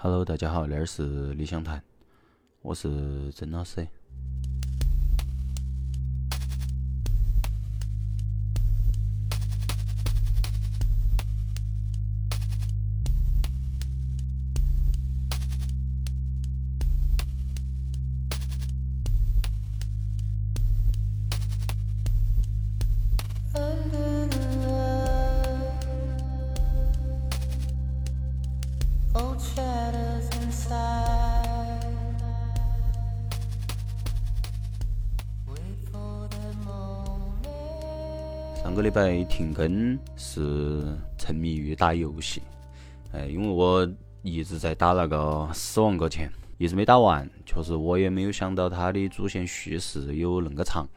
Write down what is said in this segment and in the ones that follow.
Hello，大家好，这儿是理想谈，我是曾老师。停更是沉迷于打游戏，哎，因为我一直在打那个《死亡搁浅》，一直没打完。确实，我也没有想到它的主线叙事有恁个长。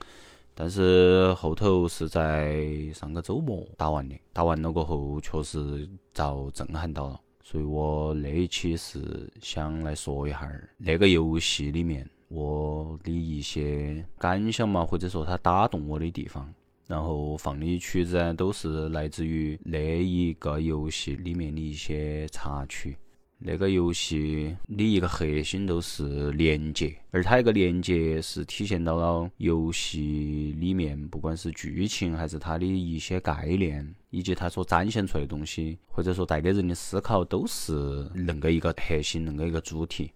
但是后头是在上个周末打完的，打完了过后，确实遭震撼到了。所以我那一期是想来说一下那个游戏里面我的一些感想嘛，或者说它打动我的地方。然后放的曲子都是来自于那一个游戏里面的一些插曲。那个游戏的一个核心都是连接，而它一个连接是体现到了游戏里面，不管是剧情还是它的一些概念，以及它所展现出来的东西，或者说带给人的思考，都是恁个一个核心，恁个一个主题。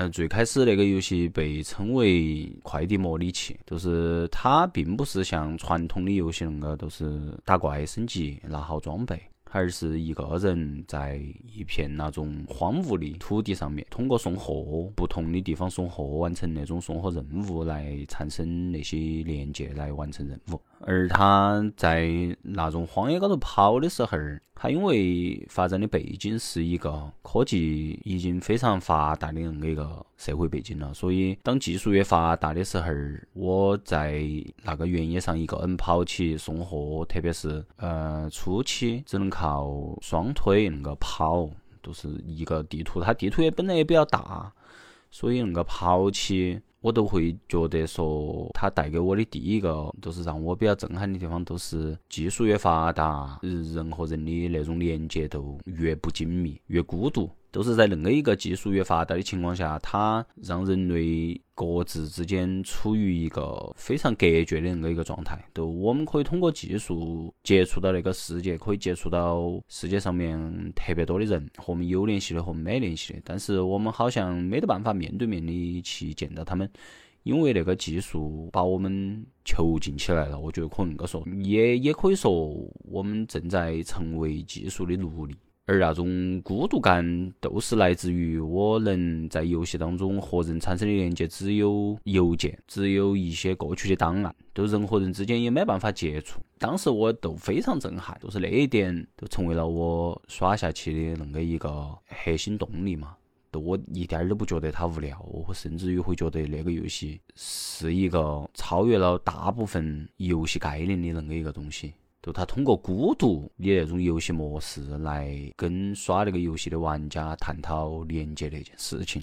嗯，最开始那个游戏被称为快递模拟器，就是它并不是像传统的游戏恁个都是打怪升级拿好装备。而是一个人在一片那种荒芜的土地上面，通过送货，不同的地方送货，完成那种送货任务，来产生那些连接，来完成任务。而他在那种荒野高头跑的时候，他因为发展的背景是一个科技已经非常发达的那个一个社会背景了，所以当技术越发达的时候，我在那个原野上一个人跑起送货，特别是呃初期只能靠双腿恁个跑，都是一个地图，它地图也本来也比较大，所以恁个跑起。我都会觉得说，它带给我的第一个，就是让我比较震撼的地方，都是技术越发达，人和人的那种连接都越不紧密，越孤独。都是在恁个一个技术越发达的情况下，它让人类各自之间处于一个非常隔绝的恁个一个状态。都我们可以通过技术接触到那个世界，可以接触到世界上面特别多的人，和我们有联系的和没联系的。但是我们好像没得办法面对面的去见到他们，因为那个技术把我们囚禁起来了。我觉得可能个说，也也可以说，我们正在成为技术的奴隶。而那种孤独感，都是来自于我能在游戏当中和人产生的连接，只有邮件，只有一些过去的档案，都人和人之间也没办法接触。当时我都非常震撼，就是那一点都成为了我耍下去的恁个一个核心动力嘛。都我一点儿都不觉得它无聊，我甚至于会觉得那个游戏是一个超越了大部分游戏概念的恁个一个东西。就他通过孤独的那种游戏模式来跟耍那个游戏的玩家探讨连接那件事情。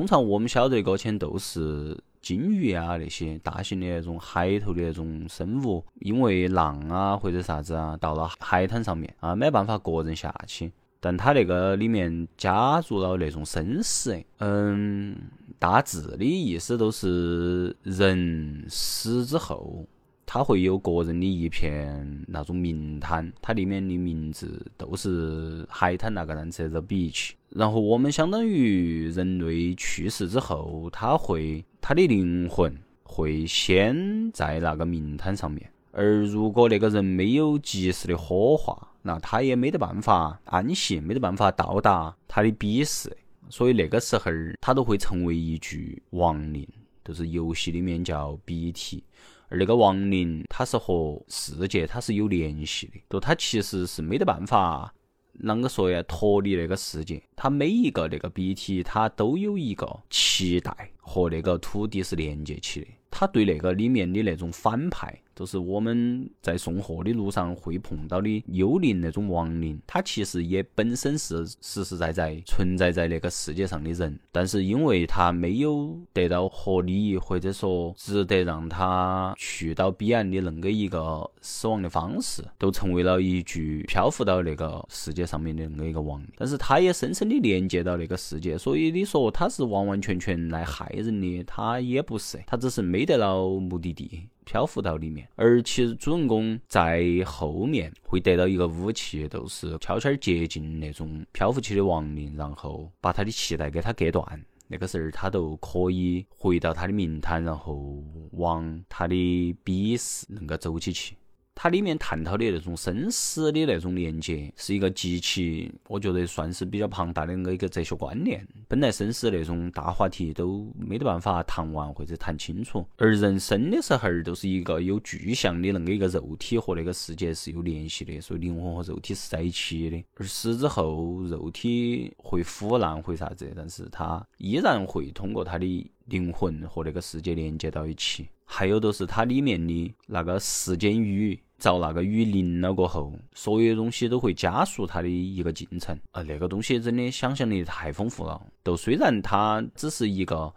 通常我们晓得搁浅都是鲸鱼啊那些大型的那种海头的那种生物，因为浪啊或者啥子啊到了海滩上面啊没办法个人下去，但它那个里面加入了那种生死，嗯，大致的意思都是人死之后。它会有个人的一片那种名滩，它里面的名字都是海滩那个单词，the beach。然后我们相当于人类去世之后，他会他的灵魂会先在那个名滩上面，而如果那个人没有及时的火化，那他也没得办法安息，没得办法到达他的彼世，所以那个时候他都会成为一具亡灵，就是游戏里面叫 BT。而那个亡灵，它是和世界它是有联系的，就它其实是没得办法，啷个说呀？脱离那个世界，它每一个那个 BT，它都有一个脐带和那个土地是连接起的，它对那个里面的那种反派。就是我们在送货的路上会碰到的幽灵那种亡灵，它其实也本身是实实在在存在在那个世界上的人，但是因为他没有得到合理或者说值得让他去到彼岸的恁个一个死亡的方式，都成为了一具漂浮到那个世界上面的恁个一个亡灵。但是他也深深的连接到那个世界，所以你说他是完完全全来害人的，他也不是，他只是没得了目的地。漂浮到里面，而其实主人公在后面会得到一个武器，就是悄悄接近那种漂浮起的亡灵，然后把他的脐带给他割断。那个时候他都可以回到他的名滩，然后往他的彼世那个走起去。它里面探讨的那种生死的那种连接，是一个极其，我觉得算是比较庞大的那个一个哲学观念。本来生死那种大话题都没得办法谈完或者谈清楚，而人生的时候都是一个有具象的那个一个肉体和那个世界是有联系的，所以灵魂和肉体是在一起的。而死之后，肉体会腐烂会啥子，但是它依然会通过它的灵魂和那个世界连接到一起。还有就是它里面的那个时间雨。遭那个雨淋了过后，所有东西都会加速它的一个进程啊！那个东西真的想象力太丰富了。都虽然它只是一个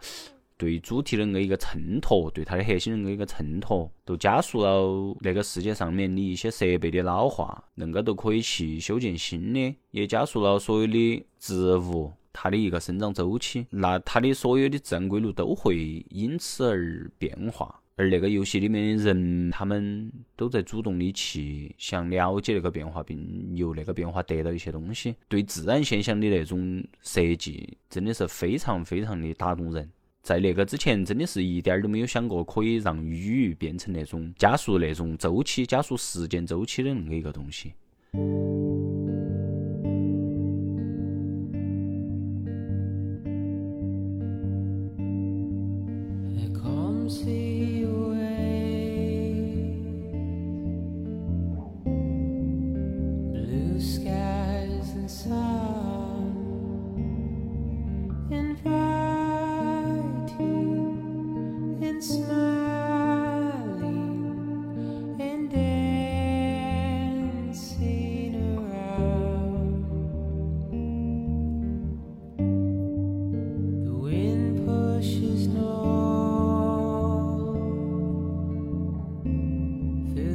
对主题的那一个衬托，对它的核心的那一个衬托，都加速了那个世界上面的一些设备的老化，恁个都可以去修建新的，也加速了所有的植物它的一个生长周期，那它的所有的自然规律都会因此而变化。而那个游戏里面的人，他们都在主动的去想了解那个变化，并由那个变化得到一些东西。对自然现象的那种设计，真的是非常非常的打动人。在那个之前，真的是一点儿都没有想过可以让雨变成那种加速那种周期、加速时间周期的那么一个东西。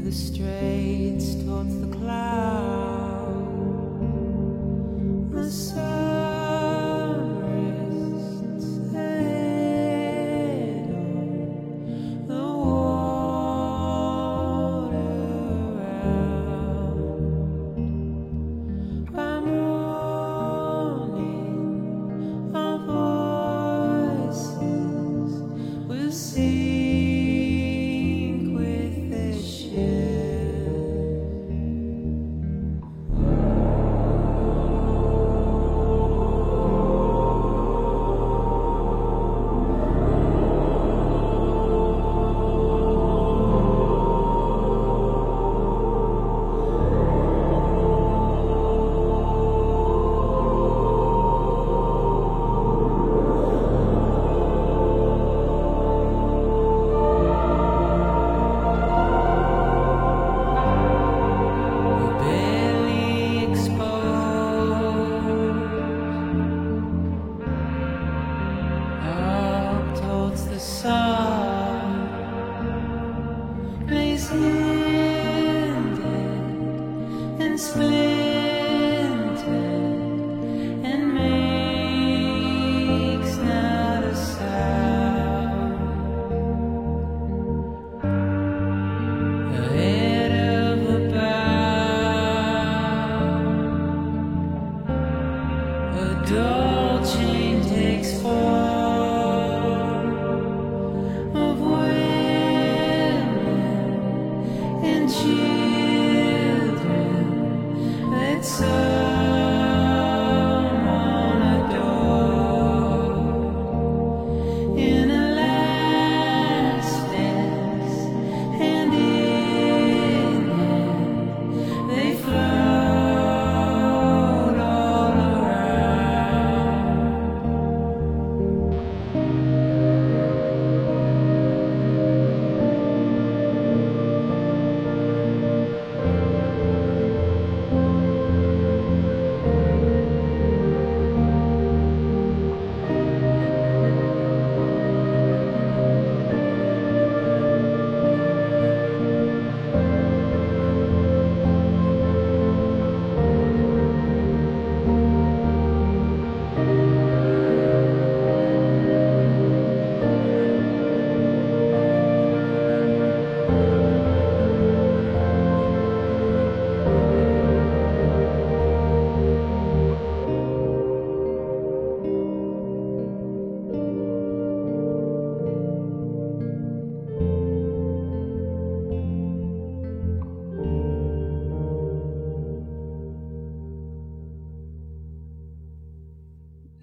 the straits towards the clouds. The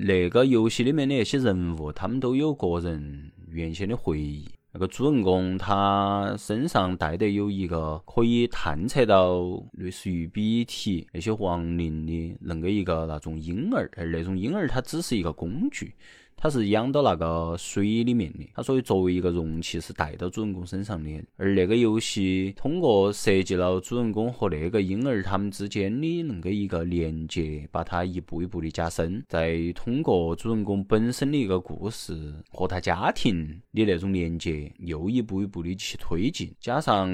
那个游戏里面的那些人物，他们都有个人原先的回忆。那个主人公他身上带的有一个可以探测到类似于笔体那些亡灵的恁个一个那种婴儿，而那种婴儿它只是一个工具。它是养到那个水里面的，它所以作为一个容器是带到主人公身上的。而那个游戏通过设计了主人公和那个婴儿他们之间的恁个一个连接，把它一步一步的加深，再通过主人公本身的一个故事和他家庭的那种连接，又一步一步的去推进。加上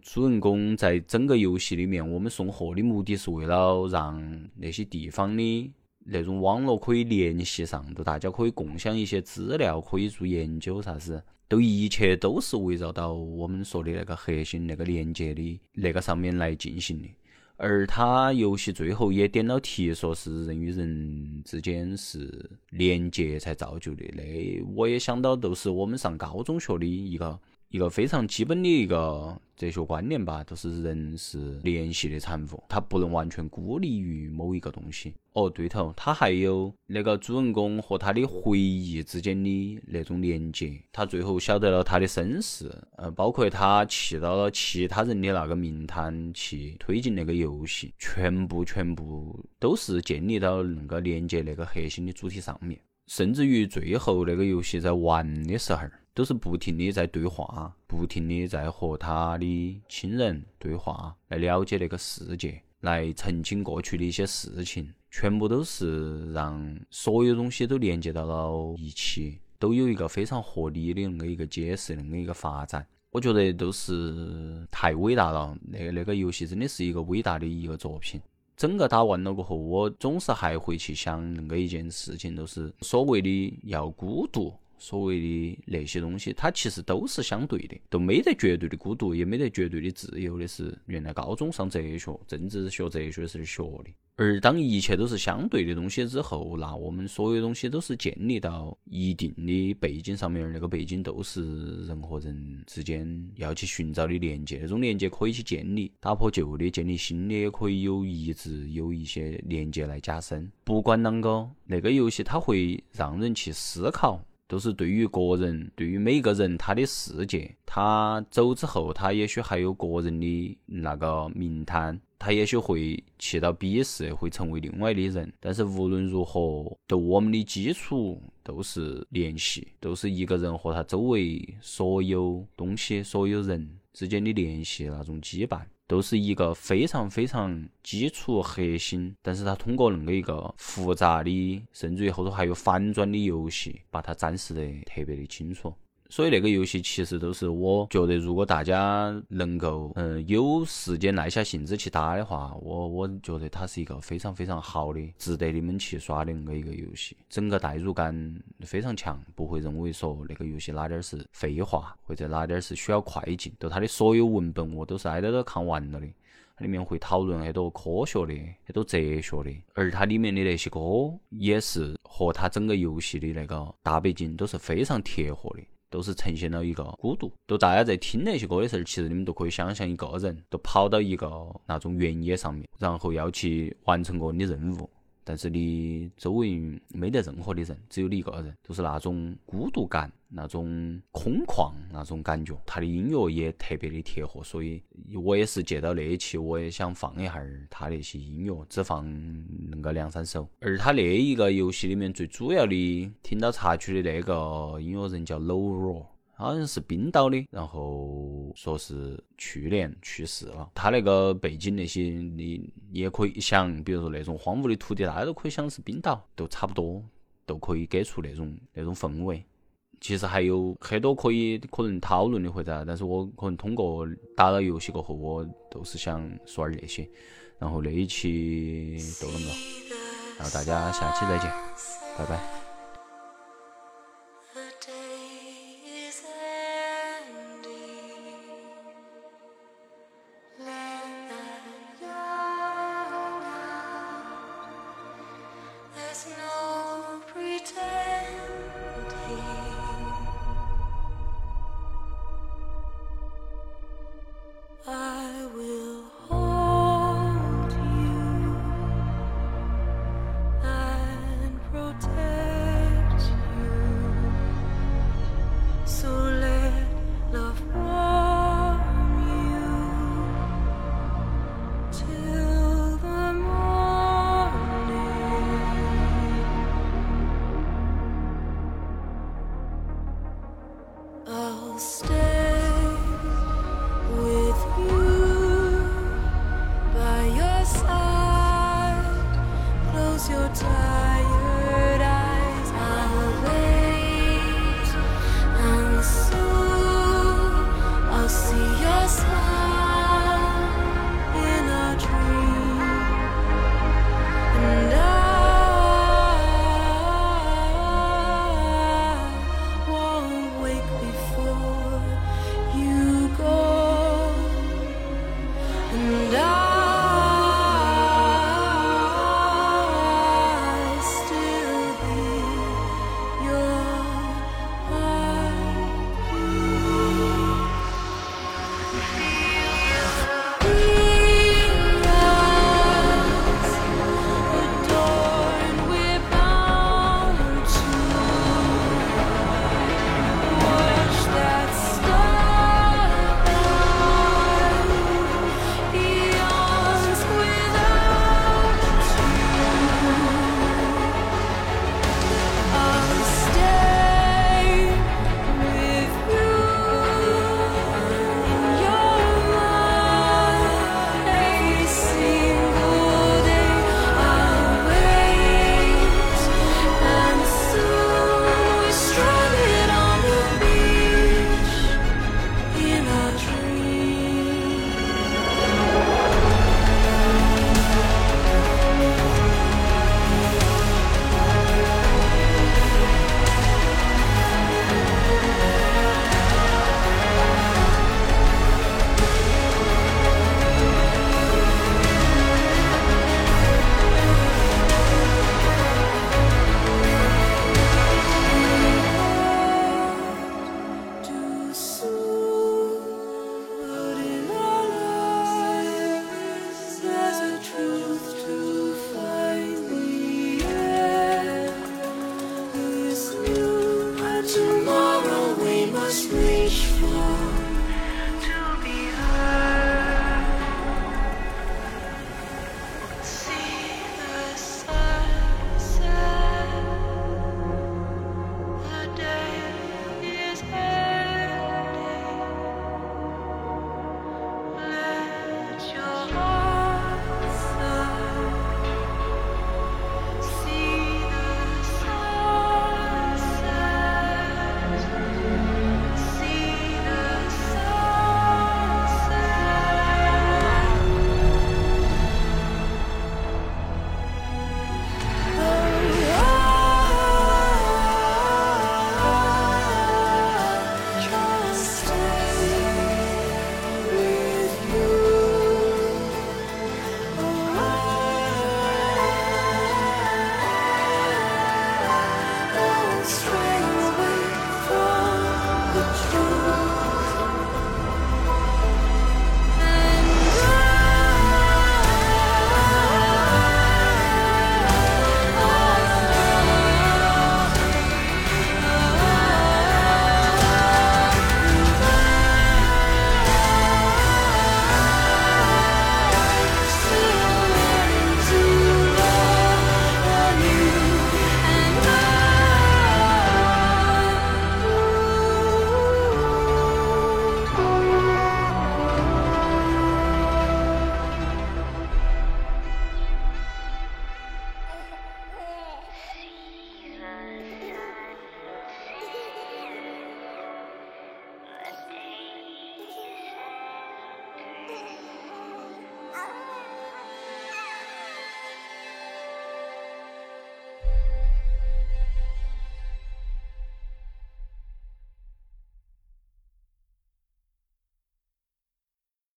主人公在整个游戏里面，我们送货的目的是为了让那些地方的。那种网络可以联系上，都大家可以共享一些资料，可以做研究，啥子都一切都是围绕到我们说的那个核心、那个连接的那个上面来进行的。而它游戏最后也点了题，说是人与人之间是连接才造就的。那我也想到，都是我们上高中学的一个。一个非常基本的一个哲学观念吧，就是人是联系的产物，他不能完全孤立于某一个东西。哦，对头，他还有那个主人公和他的回忆之间的那种连接，他最后晓得了他的身世，呃，包括他去到了其他人的那个名单去推进那个游戏，全部全部都是建立到那个连接那个核心的主体上面，甚至于最后那个游戏在玩的时候。都是不停的在对话，不停的在和他的亲人对话，来了解那个世界，来澄清过去的一些事情，全部都是让所有东西都连接到了一起，都有一个非常合理的那个一个解释，那个一个发展。我觉得都是太伟大了，那那个游戏真的是一个伟大的一个作品。整个打完了过后，我总是还会去想那个一件事情，就是所谓的要孤独。所谓的那些东西，它其实都是相对的，都没得绝对的孤独，也没得绝对的自由的。是原来高中上哲学、政治学哲学时学的。而当一切都是相对的东西之后，那我们所有东西都是建立到一定的背景上面，那个背景都是人和人之间要去寻找的连接，那种连接可以去建立，打破旧的，建立新的，也可以有一直有一些连接来加深。不管啷个，那个游戏它会让人去思考。都是对于个人，对于每个人他的世界，他走之后，他也许还有个人的那个名摊，他也许会去到鄙视，会成为另外的人。但是无论如何，都我们的基础都是联系，都是一个人和他周围所有东西、所有人之间的联系，那种羁绊。都是一个非常非常基础核心，但是它通过恁个一个复杂的，甚至于后头还有反转的游戏，把它展示得特别的清楚。所以那个游戏其实都是我觉得，如果大家能够嗯有时间耐下性子去打的话，我我觉得它是一个非常非常好的、值得你们去耍的那么一个游戏。整个代入感非常强，不会认为说那个游戏哪点是废话，或者哪点是需要快进。就它的所有文本我都是挨着都看完了的。里面会讨论很多科学的、很多哲学的，而它里面的那些歌也是和它整个游戏的那个大背景都是非常贴合的，都是呈现了一个孤独。就大家在听那些歌的时候，其实你们都可以想象一个人都跑到一个那种原野上面，然后要去完成个你任务。但是你周围没得任何的人，只有你一个人，就是那种孤独感、那种空旷那种感觉。他的音乐也特别的贴合，所以我也是借到那一期，我也想放一下他那些音乐，只放那个两三首。而他那一个游戏里面最主要的听到插曲的那个音乐人叫 Low Raw。好像是冰岛的，然后说是去年去世了。他那个背景那些，你也可以想，比如说那种荒芜的土地，大家都可以想是冰岛，都差不多，都可以给出那种那种氛围。其实还有很多可以可能讨论的或者，但是我可能通过打了游戏过后，我都是想说点那些。然后那一期就那么，然后大家下期再见，拜拜。